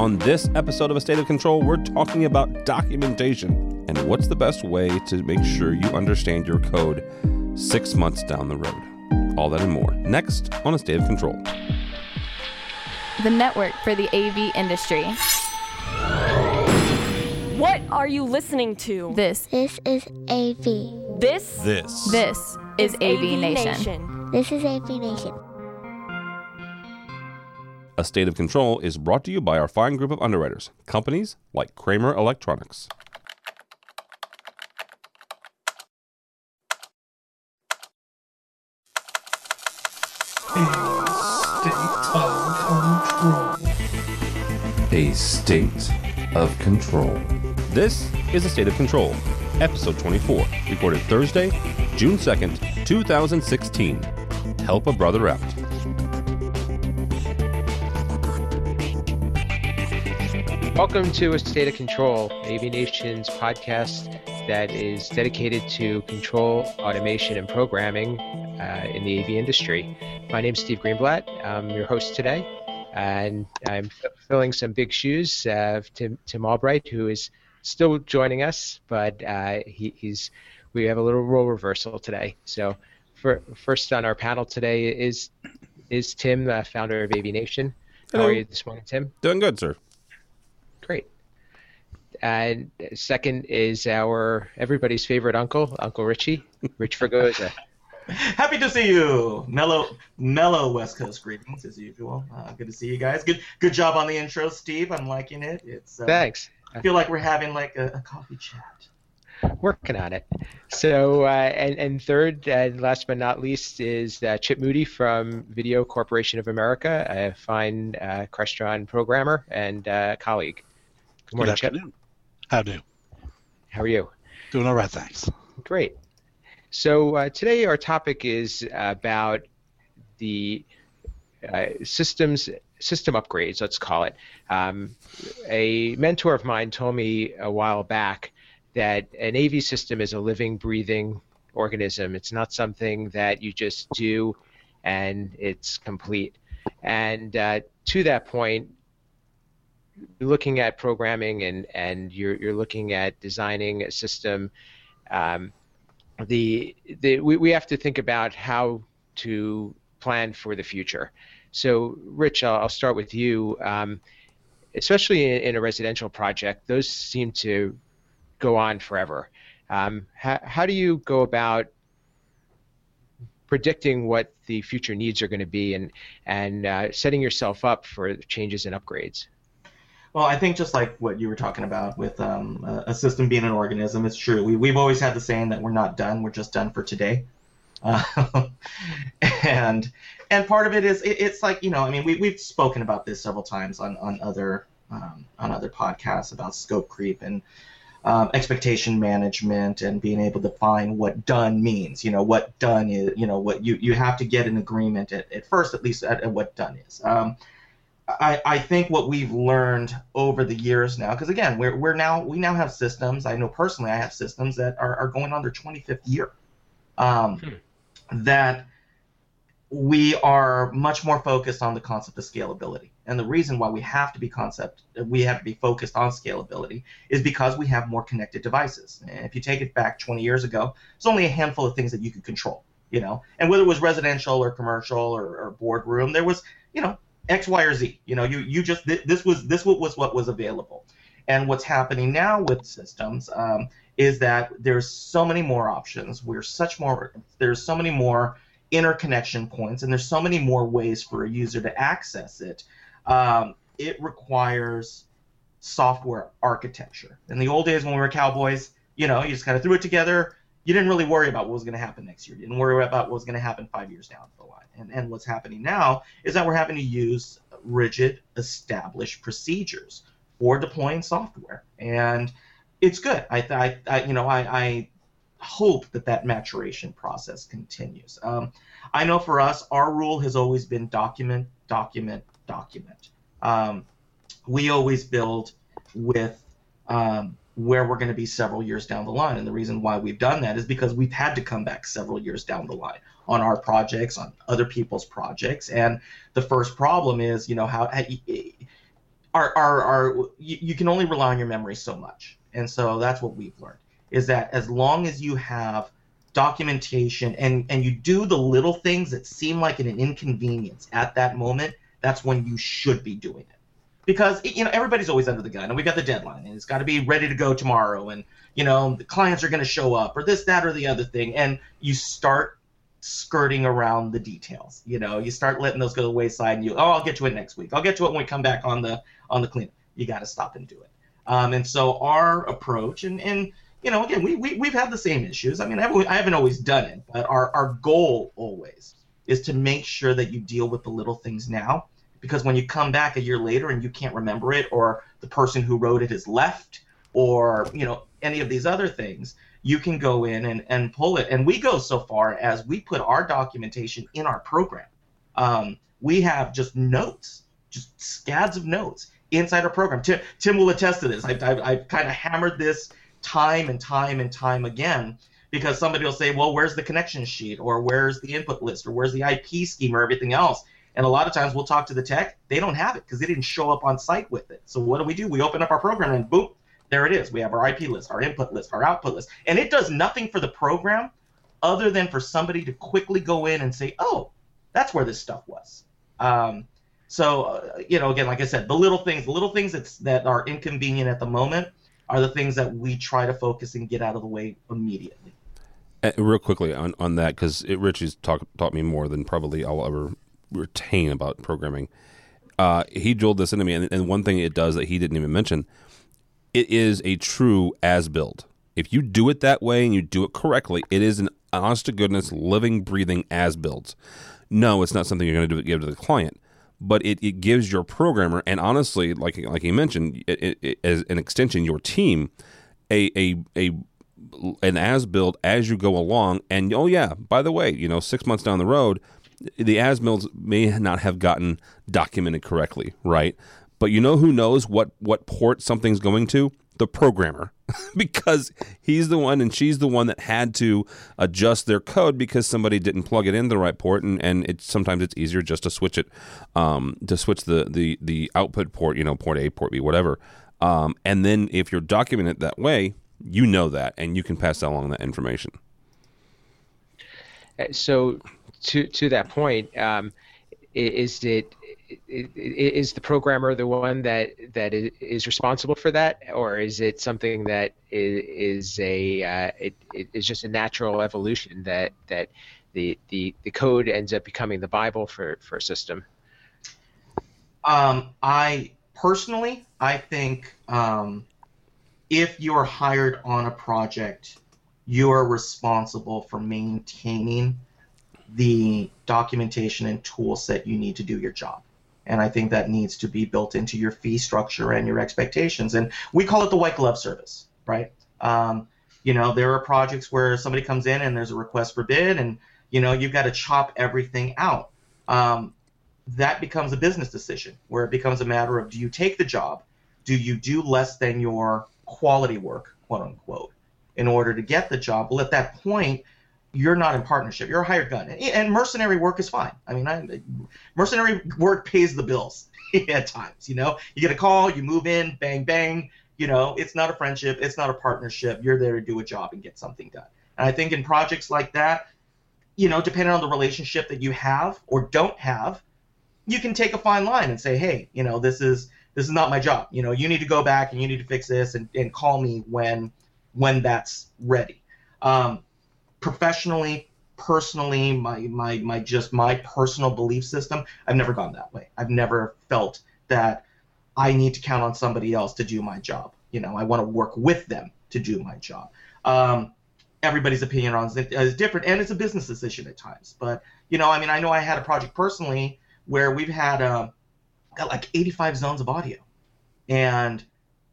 On this episode of A State of Control, we're talking about documentation and what's the best way to make sure you understand your code six months down the road. All that and more next on A State of Control. The network for the AV industry. What are you listening to? This, This is AV. This This. this is AV Nation. This is AV Nation. A State of Control is brought to you by our fine group of underwriters, companies like Kramer Electronics. A State of Control. This is A State of Control, episode 24, recorded Thursday, June 2nd, 2016. Help a brother out. Welcome to A State of Control, AV Nation's podcast that is dedicated to control, automation, and programming uh, in the AV industry. My name is Steve Greenblatt. I'm your host today, and I'm f- filling some big shoes. Uh, Tim, Tim Albright, who is still joining us, but uh, he, he's we have a little role reversal today. So, for, first on our panel today is is Tim, the founder of AV Nation. How Hello. are you this morning, Tim? Doing good, sir. Great. And second is our everybody's favorite uncle, Uncle Richie, Rich Fregosa. Happy to see you. Mellow, mellow West Coast greetings as usual. Uh, good to see you guys. Good, good job on the intro, Steve. I'm liking it. It's. Uh, Thanks. I feel like we're having like a, a coffee chat. Working on it. So, uh, and, and third, and last but not least, is uh, Chip Moody from Video Corporation of America, a fine uh, Crestron programmer and uh, colleague. Good morning, Good Chip. How do? How are you? Doing all right, thanks. Great. So uh, today our topic is about the uh, systems system upgrades. Let's call it. Um, a mentor of mine told me a while back that an AV system is a living, breathing organism. It's not something that you just do and it's complete. And uh, to that point, looking at programming and and you're you're looking at designing a system. Um, the the we, we have to think about how to plan for the future. So, Rich, I'll, I'll start with you. Um, especially in, in a residential project, those seem to go on forever. Um, how, how do you go about predicting what the future needs are going to be and and uh, setting yourself up for changes and upgrades? Well, I think just like what you were talking about with um, a, system being an organism, it's true. We, we've always had the saying that we're not done, we're just done for today. Uh, and and part of it is it, it's like you know I mean we we've spoken about this several times on on other um, on other podcasts about scope creep and um, expectation management and being able to define what done means. You know what done is. You know what you you have to get an agreement at, at first at least at, at what done is. Um, I, I think what we've learned over the years now, because again, we're, we're now we now have systems. I know personally, I have systems that are, are going on their 25th year. Um, That we are much more focused on the concept of scalability, and the reason why we have to be concept we have to be focused on scalability is because we have more connected devices. And if you take it back 20 years ago, it's only a handful of things that you could control. You know, and whether it was residential or commercial or, or boardroom, there was you know X, Y, or Z. You know, you you just th- this was this was what was available. And what's happening now with systems um, is that there's so many more options. We're such more there's so many more interconnection points, and there's so many more ways for a user to access it. Um, it requires software architecture. In the old days when we were cowboys, you know, you just kind of threw it together. You didn't really worry about what was going to happen next year. You didn't worry about what was going to happen five years down the line. And, and what's happening now is that we're having to use rigid, established procedures for deploying software, and it's good. I, I, I you know, I, I hope that that maturation process continues. Um, I know for us, our rule has always been document, document, document. Um, we always build with um, where we're going to be several years down the line. And the reason why we've done that is because we've had to come back several years down the line on our projects, on other people's projects. And the first problem is, you know, how are are, are you, you can only rely on your memory so much, and so that's what we've learned is that as long as you have documentation and and you do the little things that seem like an inconvenience at that moment, that's when you should be doing it because you know everybody's always under the gun and we got the deadline and it's got to be ready to go tomorrow and you know the clients are going to show up or this that or the other thing and you start skirting around the details you know? You start letting those go to the wayside and you oh i'll get to it next week. I'll get to it when we come back on the on the cleanup you got to stop and do it. Um, and so our approach and and you know again we, we we've had the same issues. I mean I haven't, I haven't always done it but our our goal always is to make sure that you deal with the little things now because when you come back a year later and you can't remember it or the person who wrote it has left or you know any of these other things you can go in and, and pull it. And we go so far as we put our documentation in our program. Um, we have just notes just scads of notes inside our program. Tim, tim will attest to this. I've, I've, I've kind of hammered this time and time and time again because somebody will say well where's the connection sheet? Or where's the input list? Or where's the ip scheme or everything else and a lot of times we'll talk to the tech, they don't have it because they didn't show up on site with it. So what do we do? We open up our program and boom, there it is. We have our IP list, our input list, our output list. And it does nothing for the program other than for somebody to quickly go in and say, oh, that's where this stuff was. Um, so, uh, you know, again, like I said, the little things, the little things that's, that are inconvenient at the moment are the things that we try to focus and get out of the way immediately. Uh, real quickly on, on that, because Richie's talk, taught me more than probably I'll ever retain about programming. Uh, he drilled this into me, and, and one thing it does that he didn't even mention, it is a true as build. If you do it that way and you do it correctly, it is an honest to goodness, living, breathing as builds. No, it's not something you're going to give to the client, but it, it gives your programmer, and honestly, like like he mentioned, it, it, as an extension, your team, a a a an as build as you go along. And oh yeah, by the way, you know, six months down the road, the as builds may not have gotten documented correctly, right? But you know who knows what what port something's going to? The programmer, because he's the one and she's the one that had to adjust their code because somebody didn't plug it in the right port, and and it sometimes it's easier just to switch it, um, to switch the the the output port, you know, port A, port B, whatever. Um, and then if you're documenting it that way, you know that, and you can pass along that information. Uh, so to to that point, um, is it is the programmer the one that that is responsible for that, or is it something that is a uh, it, it is just a natural evolution that that the, the the code ends up becoming the bible for for a system? Um, I personally, I think um, if you're hired on a project, you are responsible for maintaining the documentation and tool set you need to do your job. And I think that needs to be built into your fee structure and your expectations. And we call it the white glove service, right? Um, you know, there are projects where somebody comes in and there's a request for bid, and you know you've got to chop everything out. Um, that becomes a business decision where it becomes a matter of do you take the job, do you do less than your quality work, quote unquote, in order to get the job? Well, at that point, you're not in partnership. You're a hired gun, and mercenary work is fine. I mean, I, mercenary work pays the bills at times. You know, you get a call, you move in, bang bang. You know, it's not a friendship, it's not a partnership. You're there to do a job and get something done. And I think in projects like that, you know, depending on the relationship that you have or don't have, you can take a fine line and say, hey, you know, this is this is not my job. You know, you need to go back and you need to fix this and, and call me when when that's ready. Um, professionally, personally, my my my just my personal belief system, I've never gone that way. I've never felt that I need to count on somebody else to do my job. You know, I want to work with them to do my job. Um, everybody's opinion on it is different, and it's a business decision at times. But you know, I mean, I know I had a project personally where we've had uh, got like 85 zones of audio, and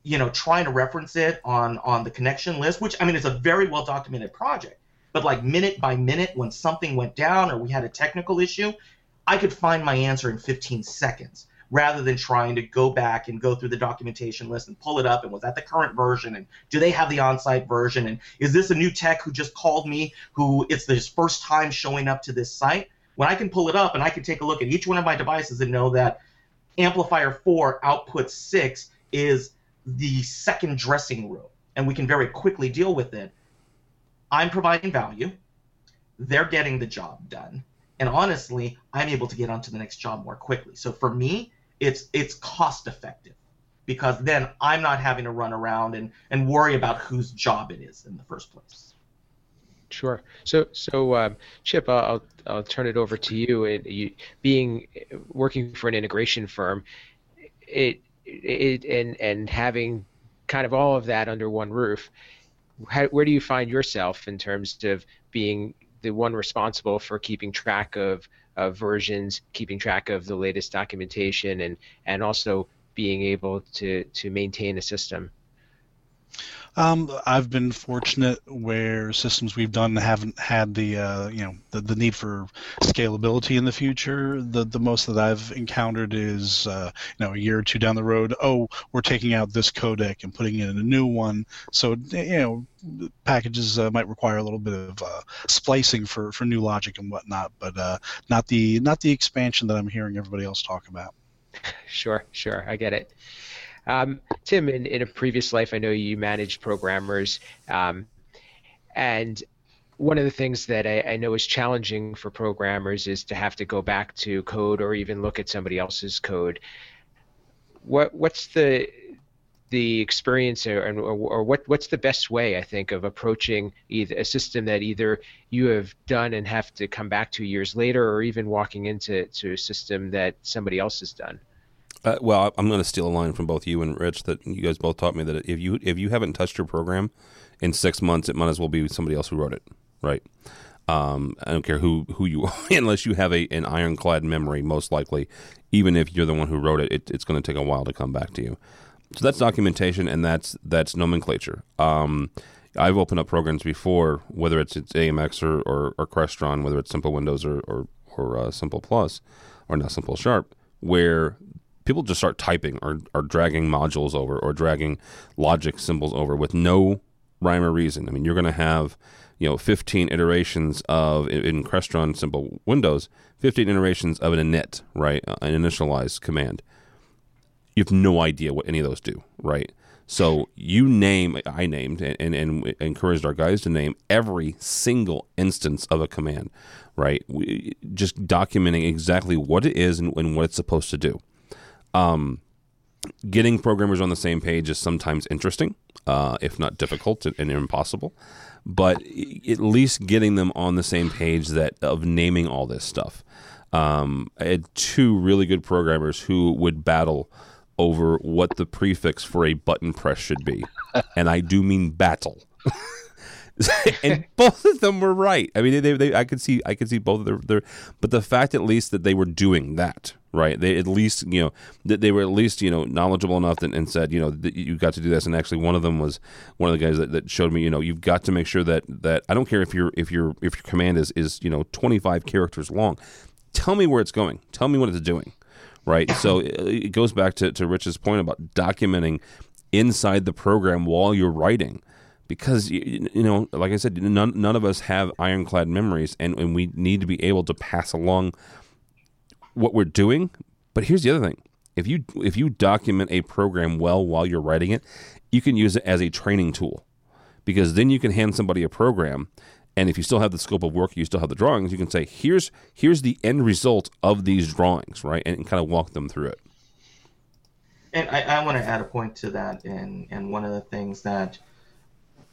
you know, trying to reference it on on the connection list, which I mean, it's a very well documented project but like minute by minute when something went down or we had a technical issue, I could find my answer in 15 seconds rather than trying to go back and go through the documentation list and pull it up and was that the current version and do they have the on-site version and is this a new tech who just called me who it's his first time showing up to this site? When i can pull it up and i can take a look at each one of my devices and know that amplifier 4 output 6 is the second dressing room and we can very quickly deal with it i'm providing value they're getting the job done and honestly i'm able to get onto the next job more quickly so for me it's it's cost effective because then i'm not having to run around and and worry about whose job it is in the first place Sure. So, so um, Chip, I'll I'll turn it over to you. And you being working for an integration firm, it it and and having kind of all of that under one roof. How, where do you find yourself in terms of being the one responsible for keeping track of, of versions, keeping track of the latest documentation, and and also being able to to maintain a system? Um, I've been fortunate where systems we've done haven't had the uh, you know the, the need for scalability in the future. The the most that I've encountered is uh, you know a year or two down the road. Oh, we're taking out this codec and putting in a new one. So you know packages uh, might require a little bit of uh, splicing for, for new logic and whatnot, but uh, not the not the expansion that I'm hearing everybody else talk about. Sure, sure, I get it. Um, Tim, in, in a previous life, I know you managed programmers, um, and one of the things that I, I, know is challenging for programmers is to have to go back to code or even look at somebody else's code. What what's the the experience or, or, or what what's the best way I think of approaching either a system that either you have done and have to come back to years later, or even walking into to a system that somebody else has done? Uh, well, I'm going to steal a line from both you and Rich that you guys both taught me that if you if you haven't touched your program in six months, it might as well be somebody else who wrote it, right? Um, I don't care who who you are, unless you have a an ironclad memory. Most likely, even if you're the one who wrote it, it it's going to take a while to come back to you. So that's documentation, and that's that's nomenclature. Um, I've opened up programs before, whether it's it's AMX or or, or Crestron, whether it's Simple Windows or or, or uh, Simple Plus, or not Simple Sharp, where people just start typing or, or dragging modules over or dragging logic symbols over with no rhyme or reason. I mean, you're going to have, you know, 15 iterations of in Crestron simple Windows, 15 iterations of an init, right? Uh, an initialize command. You have no idea what any of those do, right? So you name, I named and, and, and encouraged our guys to name every single instance of a command, right? We, just documenting exactly what it is and, and what it's supposed to do. Um, getting programmers on the same page is sometimes interesting, uh, if not difficult and, and, impossible. But at least getting them on the same page that of naming all this stuff. Um, I had two really good programmers who would battle over what the prefix for a button press should be, and I do mean battle. and both of them were right. I mean, they, they, I could see, I could see both of their, their, but the fact at least that they were doing that, right? They at least, you know, that they were at least, you know, knowledgeable enough that, and said, you know, that you got to do this. And actually, one of them was one of the guys that, that showed me, you know, you've got to make sure that that I don't care if your if your if your command is is you know 25 characters long, tell me where it's going, tell me what it's doing, right? so uh, it goes back to to Rich's point about documenting inside the program while you're writing because you know like i said none, none of us have ironclad memories and, and we need to be able to pass along what we're doing but here's the other thing. If you if you document a program well while you're writing it you can use it as a training tool because then you can hand somebody a program and if you still have the scope of work you still have the drawings you can say here's here's the end result of these drawings right and, and kind of walk them through it. And I, I want to add a point to that and and one of the things that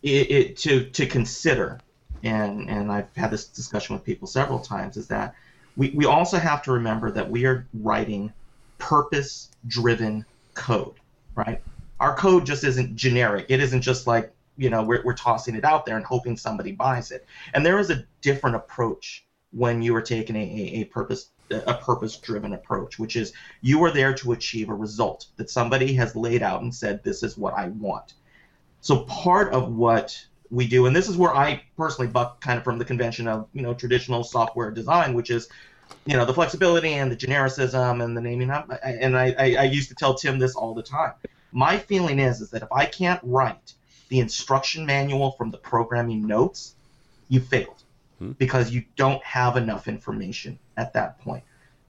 it, it, to to consider, and and I've had this discussion with people several times, is that we, we also have to remember that we are writing purpose-driven code, right? Our code just isn't generic. It isn't just like you know we're, we're tossing it out there and hoping somebody buys it. And there is a different approach when you are taking a, a, a purpose a purpose driven approach, which is you are there to achieve a result that somebody has laid out and said, This is what I want. So part of what we do, and this is where I personally buck kind of from the convention of you know traditional software design, which is you know the flexibility and the genericism and the naming. And I, I, I used to tell Tim this all the time. My feeling is is that if I can't write the instruction manual from the programming notes, you failed hmm. because you don't have enough information at that point.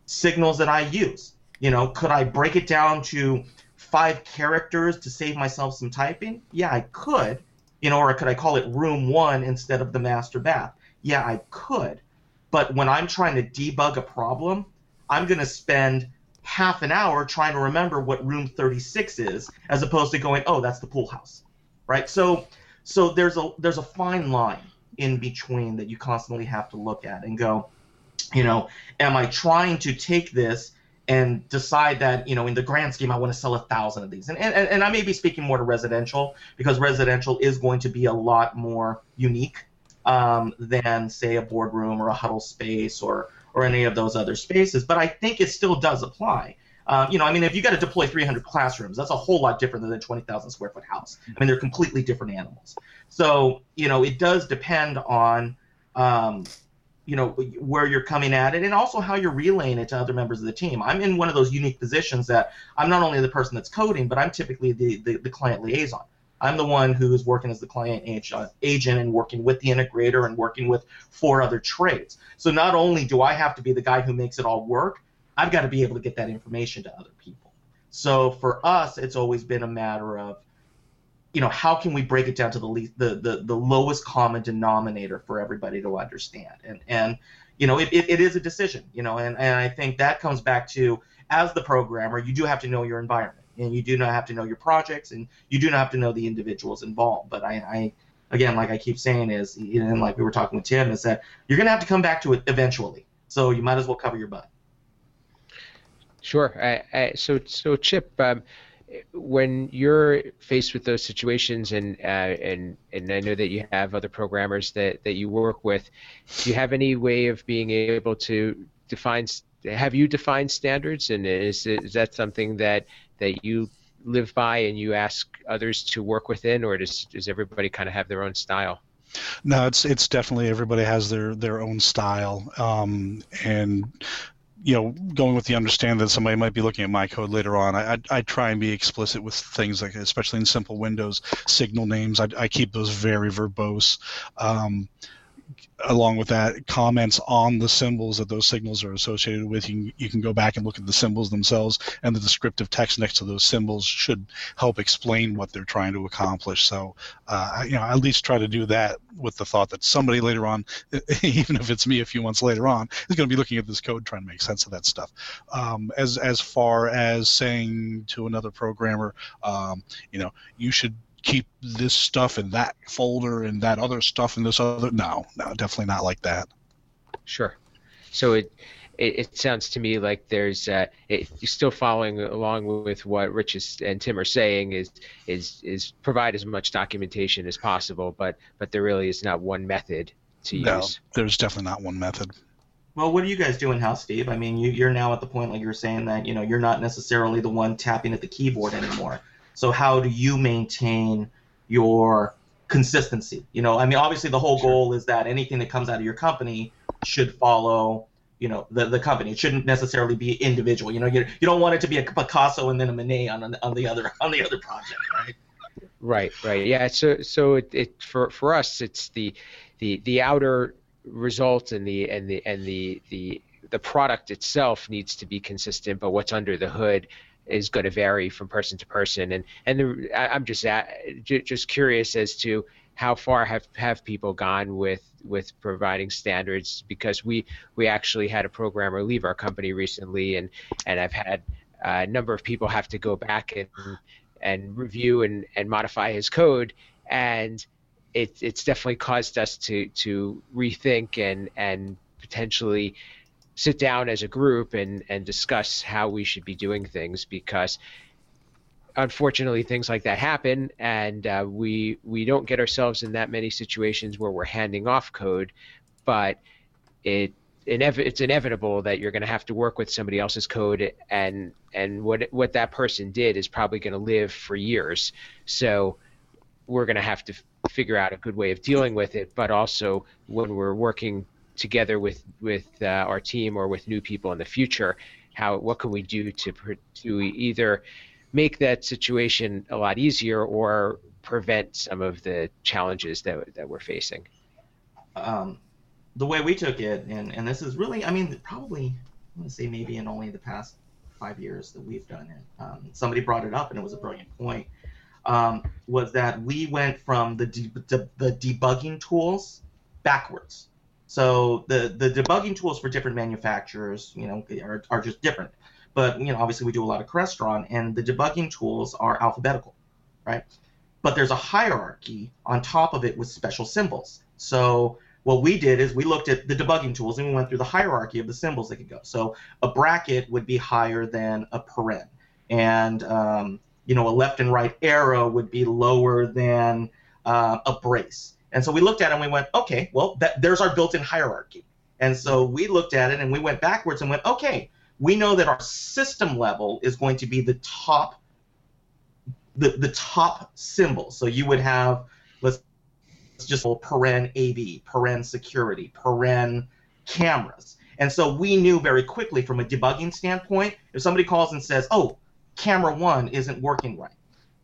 Signals that I use, You know, could I break it down to five characters to save myself some typing? Yeah, I could. You know, or could I call it room one instead of the master bath? Yeah, I could. But when I'm trying to debug a problem, I'm going to spend half an hour trying to remember what room 36 is as opposed to going, "Oh, that's the pool house." Right? So so there's a there's a fine line in between that you constantly have to look at and go, you know, am I trying to take this and decide that you know in the grand scheme I want to sell a thousand of these. And, and and I may be speaking more to residential because residential is going to be a lot more unique um, than say a boardroom or a huddle space or or any of those other spaces. But I think it still does apply. Uh, you know I mean if you got to deploy 300 classrooms that's a whole lot different than a 20,000 square foot house. I mean they're completely different animals. So you know it does depend on um, you know where you're coming at it and also how you're relaying it to other members of the team. I'm in one of those unique positions that i'm not only the person that's coding but i'm typically the, the, the client liaison. I'm the one who's working as the client uh, agent and working with the integrator and working with four other trades. So not only do i have to be the guy who makes it all work i've got to be able to get that information to other people. So for us it's always been a matter of you know how can we break it down to the least the, the the lowest common denominator for everybody to understand? And and you know it, it, it is a decision you know and, and i think that comes back to as the programmer you do have to know your environment and you do not have to know your projects and you do not have to know the individuals involved. But i, I again like i keep saying is you know, and like we were talking with tim is that you're going to have to come back to it eventually. So you might as well cover your butt. Sure. I, I, so so chip um, when you're faced with those situations and uh, and and I know that you have other programmers that, that you work with, do you have any way of being able to define have you defined standards and is is that something that that you live by and you ask others to work within or does does everybody kind of have their own style? No, it's it's definitely everybody has their their own style, um, and you know, going with the understanding that somebody might be looking at my code later on, I, I, I try and be explicit with things like, especially in simple Windows, signal names. I, I keep those very verbose. Um, along with that, comments on the symbols that those signals are associated with. You can, you can go back and look at the symbols themselves, and the descriptive text next to those symbols should help explain what they're trying to accomplish. So, uh, you know, I at least try to do that with the thought that somebody later on, even if it's me a few months later on, is going to be looking at this code trying to make sense of that stuff. Um, as as far as saying to another programmer, um, you know, you should keep this stuff in that folder and that other stuff in this other. No, no, definitely not like that. Sure. So it it, it sounds to me like there's uh, it, you're still following along with what Rich is, and Tim are saying is is is provide as much documentation as possible, but but there really is not one method to no, use. there's definitely not one method. Well, what do you guys do in house, Steve? I mean, you, you're now at the point, like you were saying, that you know you're not necessarily the one tapping at the keyboard anymore. So how do you maintain your consistency? You know, I mean, obviously the whole goal is that anything that comes out of your company should follow you know the, the company. It shouldn't necessarily be individual. You know you, you don't want it to be a picasso and then a monet on, on the other on the other project right? Right right. Yeah so so it, it for for us it's the the the outer result and the and the and the the the product itself needs to be consistent but what's under the hood is going to vary from person to person. And and the, I, am just at, just curious as to how far have have people gone with with providing standards because we we actually had a programmer leave our company recently and and I've had a number of people have to go back and and review and, and modify his code. And it, it's definitely caused us to to rethink and and potentially sit down as a group and and discuss how we should be doing things because unfortunately things like that happen and uh, we we don't get ourselves in that many situations where we're handing off code but it it's inevitable that you're going to have to work with somebody else's code and and what what that person did is probably going to live for years. So we're going to have to figure out a good way of dealing with it but also when we're working together with with uh, our team or with new people in the future how what can we do to to either make that situation a lot easier or prevent some of the challenges that that we're facing um, the way we took it and and this is really i mean probably i'm going to say maybe in only the past five years that we've done it. Um, somebody brought it up, and it was a brilliant point. Um, was that we went from the de- de- the debugging tools backwards. So the the debugging tools for different manufacturers, you know, are, are just different. But you know, obviously we do a lot of Crestron, and the debugging tools are alphabetical, right? But there's a hierarchy on top of it with special symbols. So what we did is we looked at the debugging tools and we went through the hierarchy of the symbols that could go. So a bracket would be higher than a paren, and um, you know a left and right arrow would be lower than uh, a brace. And so we looked at it and we went, okay, well, that, there's our built-in hierarchy. And so we looked at it and we went backwards and went, okay, we know that our system level is going to be the top, the, the top symbol. So you would have, let's, let's just call paren AV, paren security, paren cameras. And so we knew very quickly from a debugging standpoint, if somebody calls and says, oh, camera one isn't working right,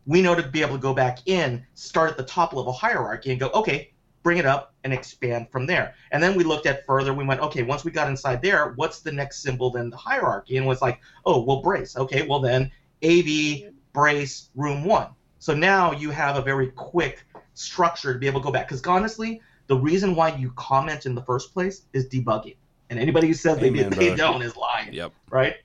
we know to be able to go back in, start at the top level hierarchy, and go, okay, bring it up and expand from there. And then we looked at further. We went, okay, once we got inside there, what's the next symbol in the hierarchy? And was like, oh, well, brace. Okay, well then AV brace room one. So now you have a very quick structure to be able to go back. Because honestly, the reason why you comment in the first place is debugging. And anybody who says Amen, they, they don't is lying. Yep. Right?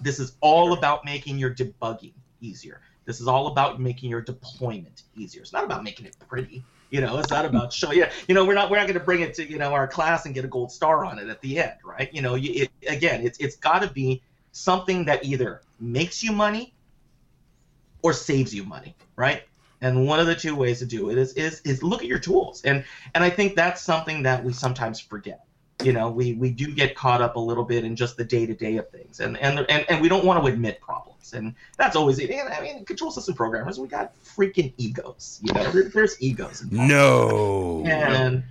This is all about making your debugging easier. This is all about making your deployment easier. It's not about making it pretty. You know, it's not about showing. Yeah, you know, we're not we're not going to bring it to you know our class and get a gold star on it at the end, right? You know, it, again, it's it's got to be something that either makes you money or saves you money, right? And one of the two ways to do it is is is look at your tools, and and I think that's something that we sometimes forget. You know, we we do get caught up a little bit in just the day to day of things, and and and and we don't want to admit problems, and that's always it. And I mean, control system programmers, we got freaking egos. You know, there, there's egos. involved No. and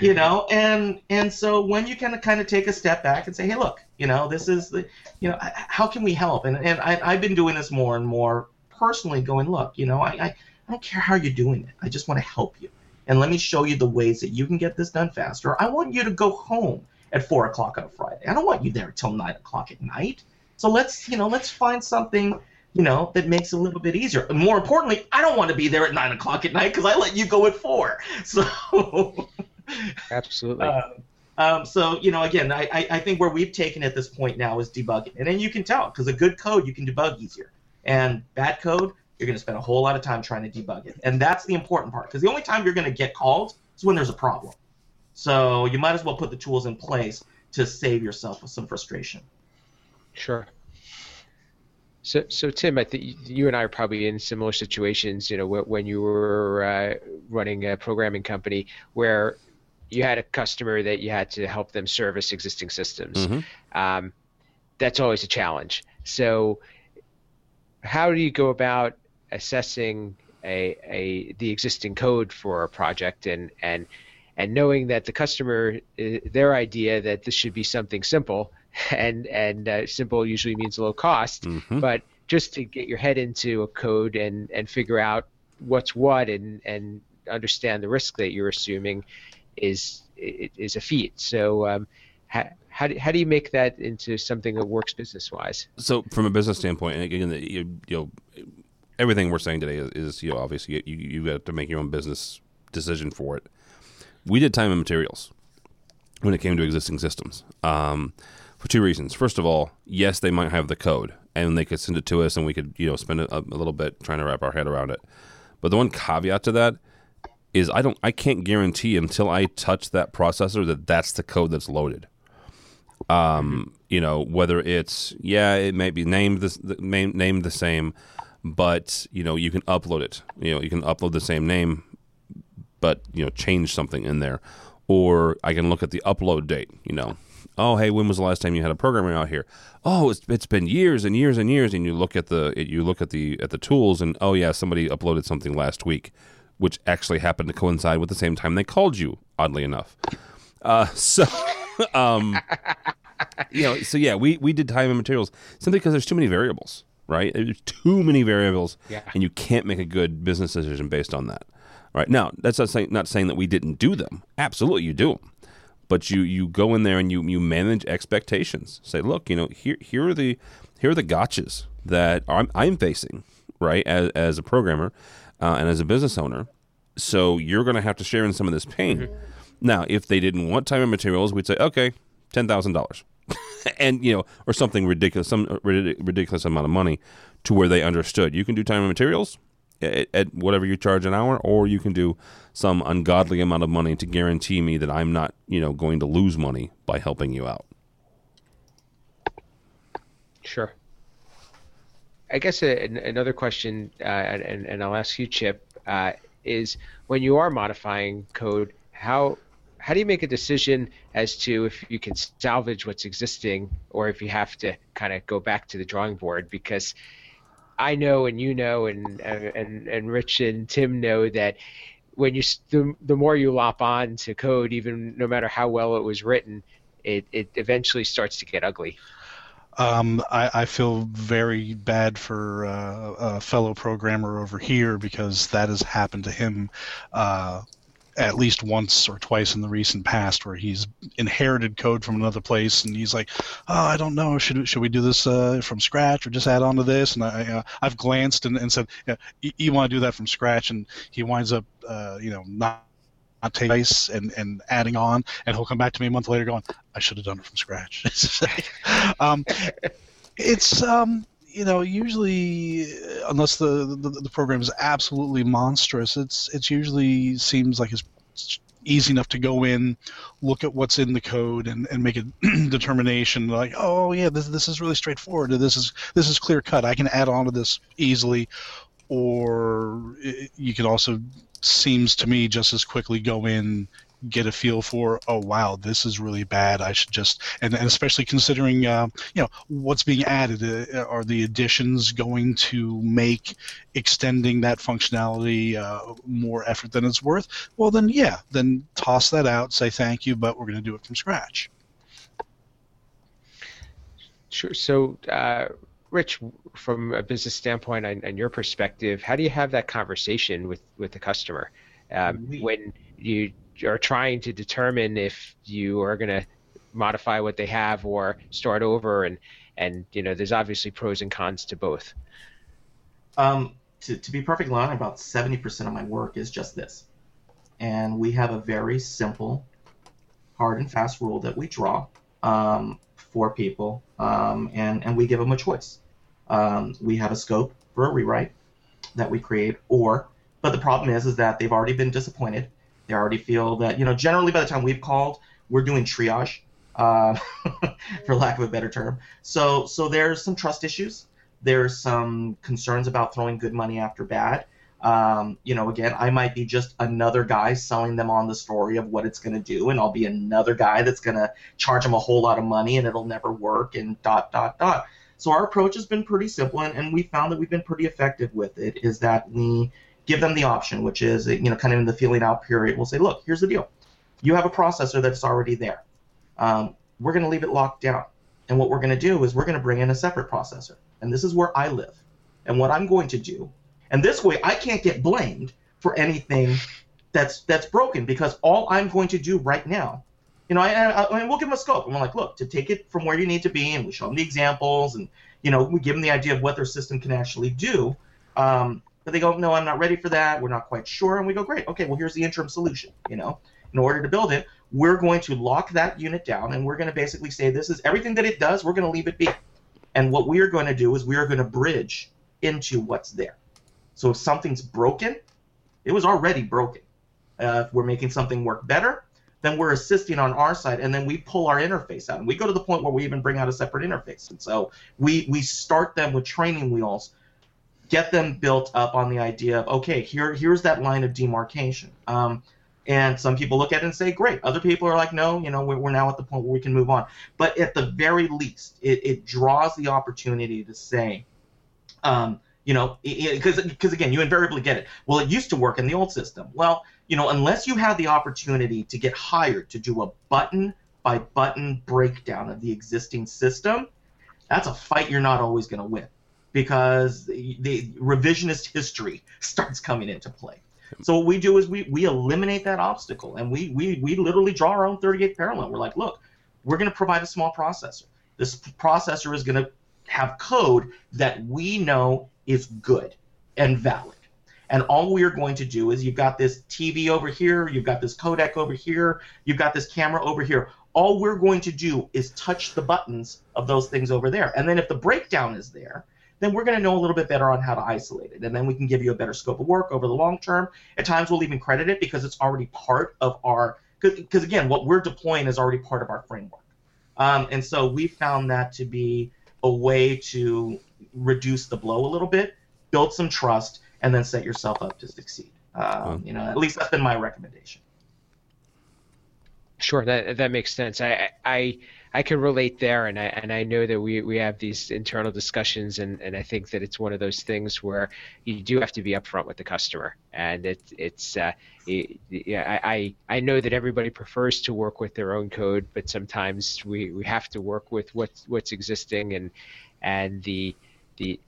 you know and and so when you kind of kind of take a step back and say hey look you know this is the you know how can we help and and I, i've been doing this more and more personally going look you know I, I i don't care how you're doing it i just want to help you and let me show you the ways that you can get this done faster i want you to go home at four o'clock on a friday i don't want you there till nine o'clock at night so let's you know let's find something you know, that makes it a little bit easier. And more importantly, I don't want to be there at nine o'clock at night because I let you go at four. So, Absolutely. um, um, so you know, again, I, I, I think where we've taken at this point now is debugging, and then you can tell because a good code you can debug easier, and bad code you're going to spend a whole lot of time trying to debug it, and that's the important part because the only time you're going to get called is when there's a problem. So you might as well put the tools in place to save yourself some frustration. Sure. So, so Tim, I think you and I are probably in similar situations. You know, when you were uh, running a programming company where you had a customer that you had to help them service existing systems. Mhm. Um, that's always a challenge. So, how do you go about assessing a, a the existing code for a project and and and knowing that the customer uh, their idea that this should be something simple and and uh, simple usually means low cost Mhm. but just to get your head into a code and and figure out what's what and and understand the risk that you're assuming is is a feat so um, how, how, do, how do you make that into something that works business wise so from a business standpoint, and again, you, you know, everything we're saying today is, is you know, obviously you you have to make your own business decision for it. We did time and materials when it came to existing systems um, for two reasons. First of all, yes, they might have the code, and they could send it to us, and we could you know spend a, a little bit trying to wrap our head around it. But the one caveat to that is I don't I can't guarantee until I touch that processor that that's the code that's loaded um, you know whether it's yeah it may be named the, name, named the same but you know you can upload it. You know you can upload the same name but you know change something in there. Or i can look at the upload date you know. Oh hey when was the last time you had a programmer out here? Oh it's, it's been years and years and years. And you look at the you look at the at the tools and oh yeah somebody uploaded something last week which actually happened to coincide with the same time they called you oddly enough. Uh, so um you know, so yeah, we we did time and materials simply because there's too many variables, right? There's too many variables, Yeah. and you can't make a good business decision based on that. Right now, that's not saying not saying that we didn't do them. Absolutely, you do them, but you you go in there and you you manage expectations. Say, look, you know, here here are the here are the gotchas that I'm, I'm facing, right, as, as a programmer uh, and as a business owner. So you're going to have to share in some of this pain. Now, if they didn't want time and materials, we'd say, okay, ten thousand dollars, and you know, or something ridiculous, some ridiculous amount of money, to where they understood you can do time and materials at, at whatever you charge an hour, or you can do some ungodly amount of money to guarantee me that I'm not, you know, going to lose money by helping you out. Sure. I guess a, an- another question, uh, and, and I'll ask you, Chip, uh, is when you are modifying code, how how do you make a decision as to if you can salvage what's existing or if you have to kind of go back to the drawing board? Because I know, and you know, and and and Rich and Tim know that when you the, the more you lop on to code, even no matter how well it was written, it, it eventually starts to get ugly. Um, I, I feel very bad for uh, a fellow programmer over here because that has happened to him uh, at least once or twice in the recent past, where he's inherited code from another place and he's like, "Oh, I don't know, should should we do this uh, from scratch or just add on to this?" And I uh, I've glanced and, and said, yeah, "You, you want to do that from scratch?" And he winds up, uh, you know, not not taking and, and adding on, and he'll come back to me a month later going, I should have done it from scratch. um, it's um, you know usually uh, unless the, the the program is absolutely monstrous, it's it's usually seems like it's easy enough to go in, look at what's in the code, and, and make a determination like, oh yeah, this this is really straightforward. This is this is clear cut. I can add on to this easily, or it, you can also seems to me just as quickly go in get a feel for oh wow this is really bad. I should just and, and especially considering uh, you know what's being added uh, are the additions going to make extending that functionality uh, more effort than it's worth? Well then yeah then toss that out say thank you but we're going to do it from scratch. Sure. So, uh, Rich, from a business standpoint and, and your perspective, how do you have that conversation with, with the customer? Um, when you are trying to determine if you are going to modify what they have or start over? And, and you know, there's obviously pros and cons to both. Um, to, to be perfectly honest, about 70% of my work is just this. And we have a very simple, hard and fast rule that we draw um, for people, um, and, and we give them a choice. Um, we have a scope for a rewrite that we create, or, but the problem is, is that they've already been disappointed. They already feel that, you know, generally by the time we've called, we're doing triage, uh, for lack of a better term. So, so there's some trust issues there's some concerns about throwing good money after bad. Um, you know, again, I might be just another guy selling them on the story of what it's going to do, and I'll be another guy that's going to charge them a whole lot of money and it'll never work, and dot, dot, dot. So our approach has been pretty simple, and, and we found that we've been pretty effective with it, is that we give them the option, which is, you know, kind of in the feeling out period, we'll say, look, here's the deal. You have a processor that's already there. Um, we're going to leave it locked down. And what we're going to do is we're going to bring in a separate processor. And this is where I live. And what I'm going to do, and this way I can't get blamed for anything that's that's broken because all I'm going to do right now, you know, I, I, I mean, we'll give them a scope and we're like, look, to take it from where you need to be, and we show them the examples, and you know, we give them the idea of what their system can actually do. Um, but they go, no, I'm not ready for that. We're not quite sure, and we go, great, okay, well, here's the interim solution. You know, in order to build it, we're going to lock that unit down, and we're going to basically say this is everything that it does. We're going to leave it be. And what we are going to do is we are going to bridge into what's there. So if something's broken, it was already broken. Uh, if we're making something work better, then we're assisting on our side, and then we pull our interface out, and we go to the point where we even bring out a separate interface. And so we we start them with training wheels, get them built up on the idea of okay, here here's that line of demarcation. Um, and some people look at it and say, great. Other people are like, no, you know, we're, we're now at the point where we can move on. But at the very least, it, it draws the opportunity to say, um, you know, because because again, you invariably get it. Well, it used to work in the old system. Well, you know, unless you have the opportunity to get hired to do a button by button breakdown of the existing system, that's a fight you're not always going to win because the, revisionist history starts coming into play. So what we do is we, we eliminate that obstacle and we, we, we literally draw our own 38 parallel. We're like, look, we're going to provide a small processor. This processor is going to have code that we know is good and valid. And all we are going to do is you've got this TV over here, you've got this codec over here, you've got this camera over here. All we're going to do is touch the buttons of those things over there. And then if the breakdown is there, then we're going to know a little bit better on how to isolate it. And then we can give you a better scope of work over the long term. At times, we'll even credit it because it's already part of our, because again, what we're deploying is already part of our framework. Um, and so we found that to be a way to reduce the blow a little bit, build some trust, and then set yourself up to succeed. Um, you know, at least that's been my recommendation. Sure, that that makes sense. I I I can relate there, and I and I know that we, we have these internal discussions, and, and I think that it's one of those things where you do have to be upfront with the customer, and it, it's uh, yeah I I know that everybody prefers to work with their own code, but sometimes we, we have to work with what's what's existing, and and the the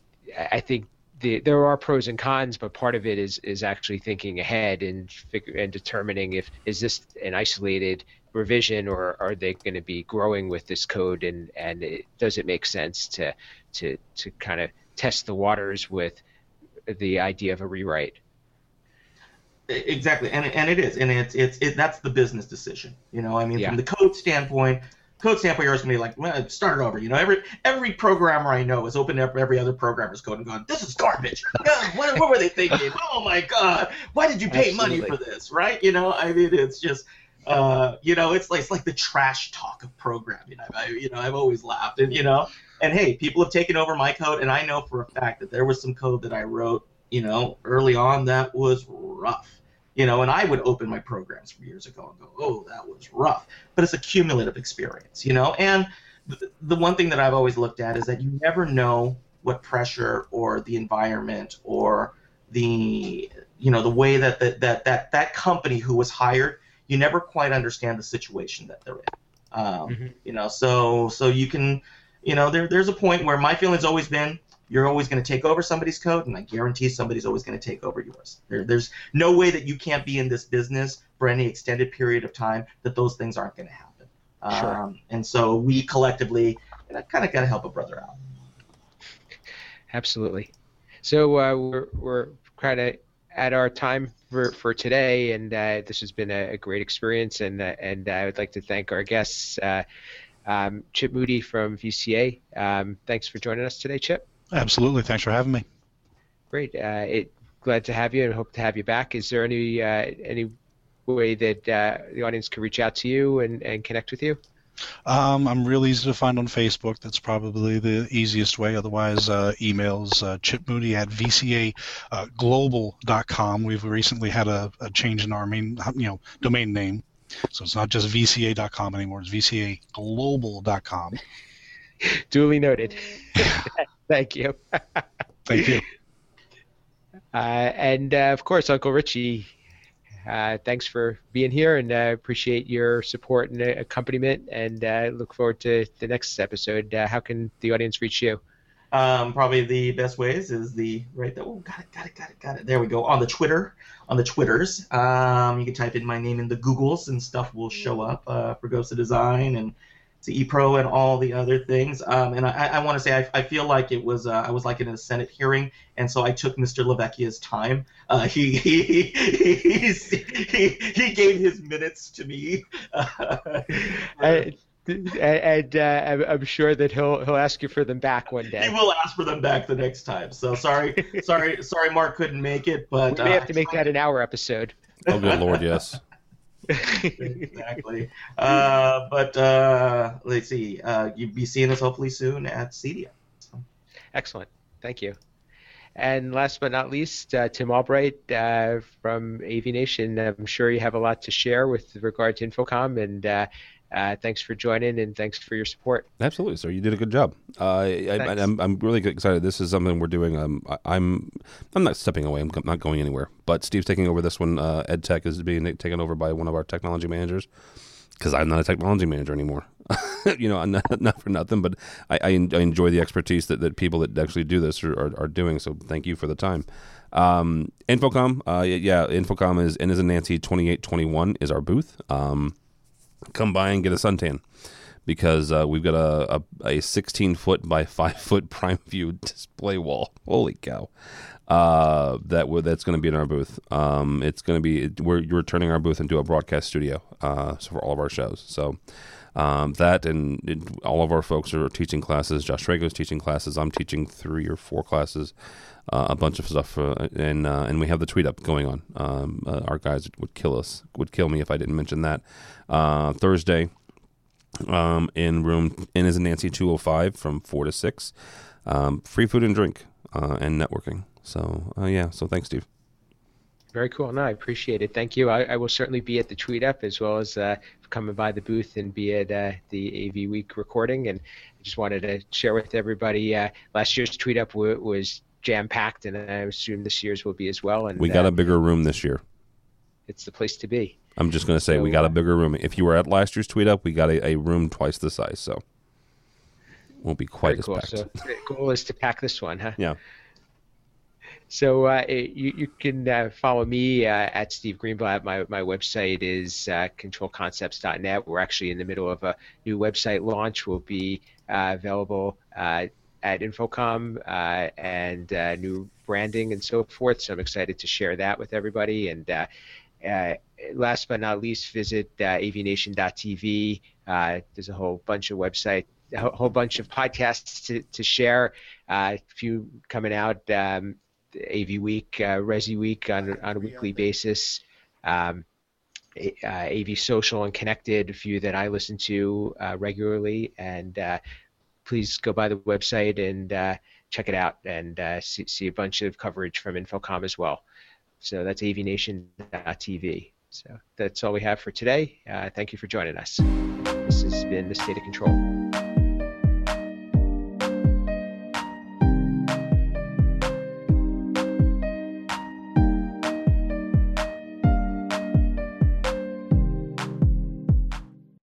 I think the, there are pros and cons, but part of it is is actually thinking ahead and figure, and determining if is this an isolated revision or are they going to be growing with this code and and it, does it make sense to to to kind of test the waters with the idea of a rewrite exactly and and it is and it's it's it, that's the business decision you know i mean yeah. from the code standpoint code standpoint, you're going to be like, well, start it over. You know, every every programmer I know has opened up every other programmer's code and gone, this is garbage. God, what, what were they thinking? Oh my God, why did you pay Absolutely. money for this? Right? You know, I mean, it's just, uh, you know, it's like it's like the trash talk of programming. I, I, you know, I've always laughed, and you know, and hey, people have taken over my code, and I know for a fact that there was some code that I wrote, you know, early on that was rough you know, and I would open my programs from years ago and go, oh, that was rough. But it's a cumulative experience, you know. And the, the one thing that I've always looked at is that you never know what pressure or the environment or the you know the way that the, that that that company who was hired you never quite understand the situation that they're in um, mm-hmm. you know so so you can you know there there's a point where my feeling's always been you're always going to take over somebody's code, and I guarantee somebody's always going to take over yours. There, there's no way that you can't be in this business for any extended period of time that those things aren't going to happen. Sure. Um, and so we collectively you know, kind of got to help a brother out. Absolutely. So uh, we're, we're kind of at our time for, for today, and uh, this has been a, a great experience. And uh, and I would like to thank our guests, uh, um, Chip Moody from VCA. Um, thanks for joining us today, Chip. Absolutely. Thanks for having me. Great. Uh, it, glad to have you and hope to have you back. Is there any uh, any way that uh, the audience can reach out to you and, and connect with you? Um, I'm real easy to find on Facebook. That's probably the easiest way. Otherwise, uh, emails uh, Chip Moody at vca VCAglobal.com. We've recently had a, a, change in our main, you know, domain name, so it's not just VCA.com anymore. It's vca VCAglobal.com. Duly noted. Thank you. Thank you. Uh, and uh, of course, Uncle Richie, uh, thanks for being here and uh, appreciate your support and accompaniment. And uh, look forward to the next episode. Uh, how can the audience reach you? Um, probably the best ways is the right there. Oh, got it, got it, got it, got it. There we go. On the Twitter, on the Twitters, um, you can type in my name in the Googles and stuff will show up uh, of Design and to ePro and all the other things. Um, and I, I want to say I, I, feel like it was uh, I was like in a Senate hearing, and so I took Mr. LaVecchia's time. Uh, he, he, he, he, he gave his minutes to me. I, and uh, I'm sure that he'll he'll ask you for them back one day. He will ask for them back the next time. So sorry, sorry, sorry, Mark couldn't make it, but we may have to make that an hour episode. Oh, good lord, yes exactly. Uh, but uh, let's see. Uh, you'll be seeing us hopefully soon at CEDIA. So. Excellent. Thank you. And last but not least, uh, Tim Albright uh, from AV Nation. I'm sure you have a lot to share with regard to InfoComm, and uh, thanks for joining and thanks for your support. Absolutely, sir. You did a good job. Uh, I, am I'm, I'm really excited. This is something we're doing. Um, I, am I'm not stepping away. I'm not going anywhere. But Steve's taking over this one. Uh, EdTech is being taken over by one of our technology managers because I'm not a technology manager anymore. you know, not, not for nothing, but I, I, enjoy the expertise that, that people that actually do this are, are, are doing. So thank you for the time. Um, InfoComm, uh, yeah, InfoComm is N is in Nancy 2821 is our booth. Um, come by and get a suntan because uh, we've got a, a, a 16 foot by 5 foot prime view display wall. Holy cow. Uh, that that's going to be in our booth. Um, it's going to be we're we're turning our booth into a broadcast studio uh, so for all of our shows. So um, that and it, all of our folks are teaching classes. Josh Trago's teaching classes. I'm teaching three or four classes. Uh, a bunch of stuff, and uh, and we have the tweet up going on. Um, uh, our guys would kill us, would kill me if I didn't mention that. Uh, Thursday, um, in room in is Nancy 205 from four to six. Um, free food and drink uh, and networking. So yeah, so thanks, Steve. Very cool. No, I appreciate it. Thank you. I, I will certainly be at the tweet up as well as coming by the booth and be at uh, the AV Week recording. And I just wanted to share with everybody. Uh, last year's tweet up was jam packed, and I assume this year's will be as well. And we got a bigger room this year. It's the place to be. I'm just going to say so, we got a bigger room. If you were at last year's tweet up, we got a, a room twice the size, so won't be quite as cool. packed. So the goal is to pack this one, huh? Yeah. So uh, you, you can uh, follow me uh, at Steve Greenblatt. My, my website is uh, controlconcepts.net. We're actually in the middle of a new website launch. Will be uh, available uh, at InfoComm and new branding and so forth. So I'm excited to share that with everybody. And last but not least, visit avnation.tv. there's a whole bunch of website a whole bunch of podcasts to, to share. Uh, a few coming out um, AV Week, uh, Resi Week on, on a weekly basis. Um, uh, AV Social and Connected, a few that I listen to uh, regularly. And uh, please go by the website and uh, check it out and uh, see, see, a bunch of coverage from InfoComm as well. So that's avnation.tv. So that's all we have for today. Uh, thank you for joining us. This has been the State of Control.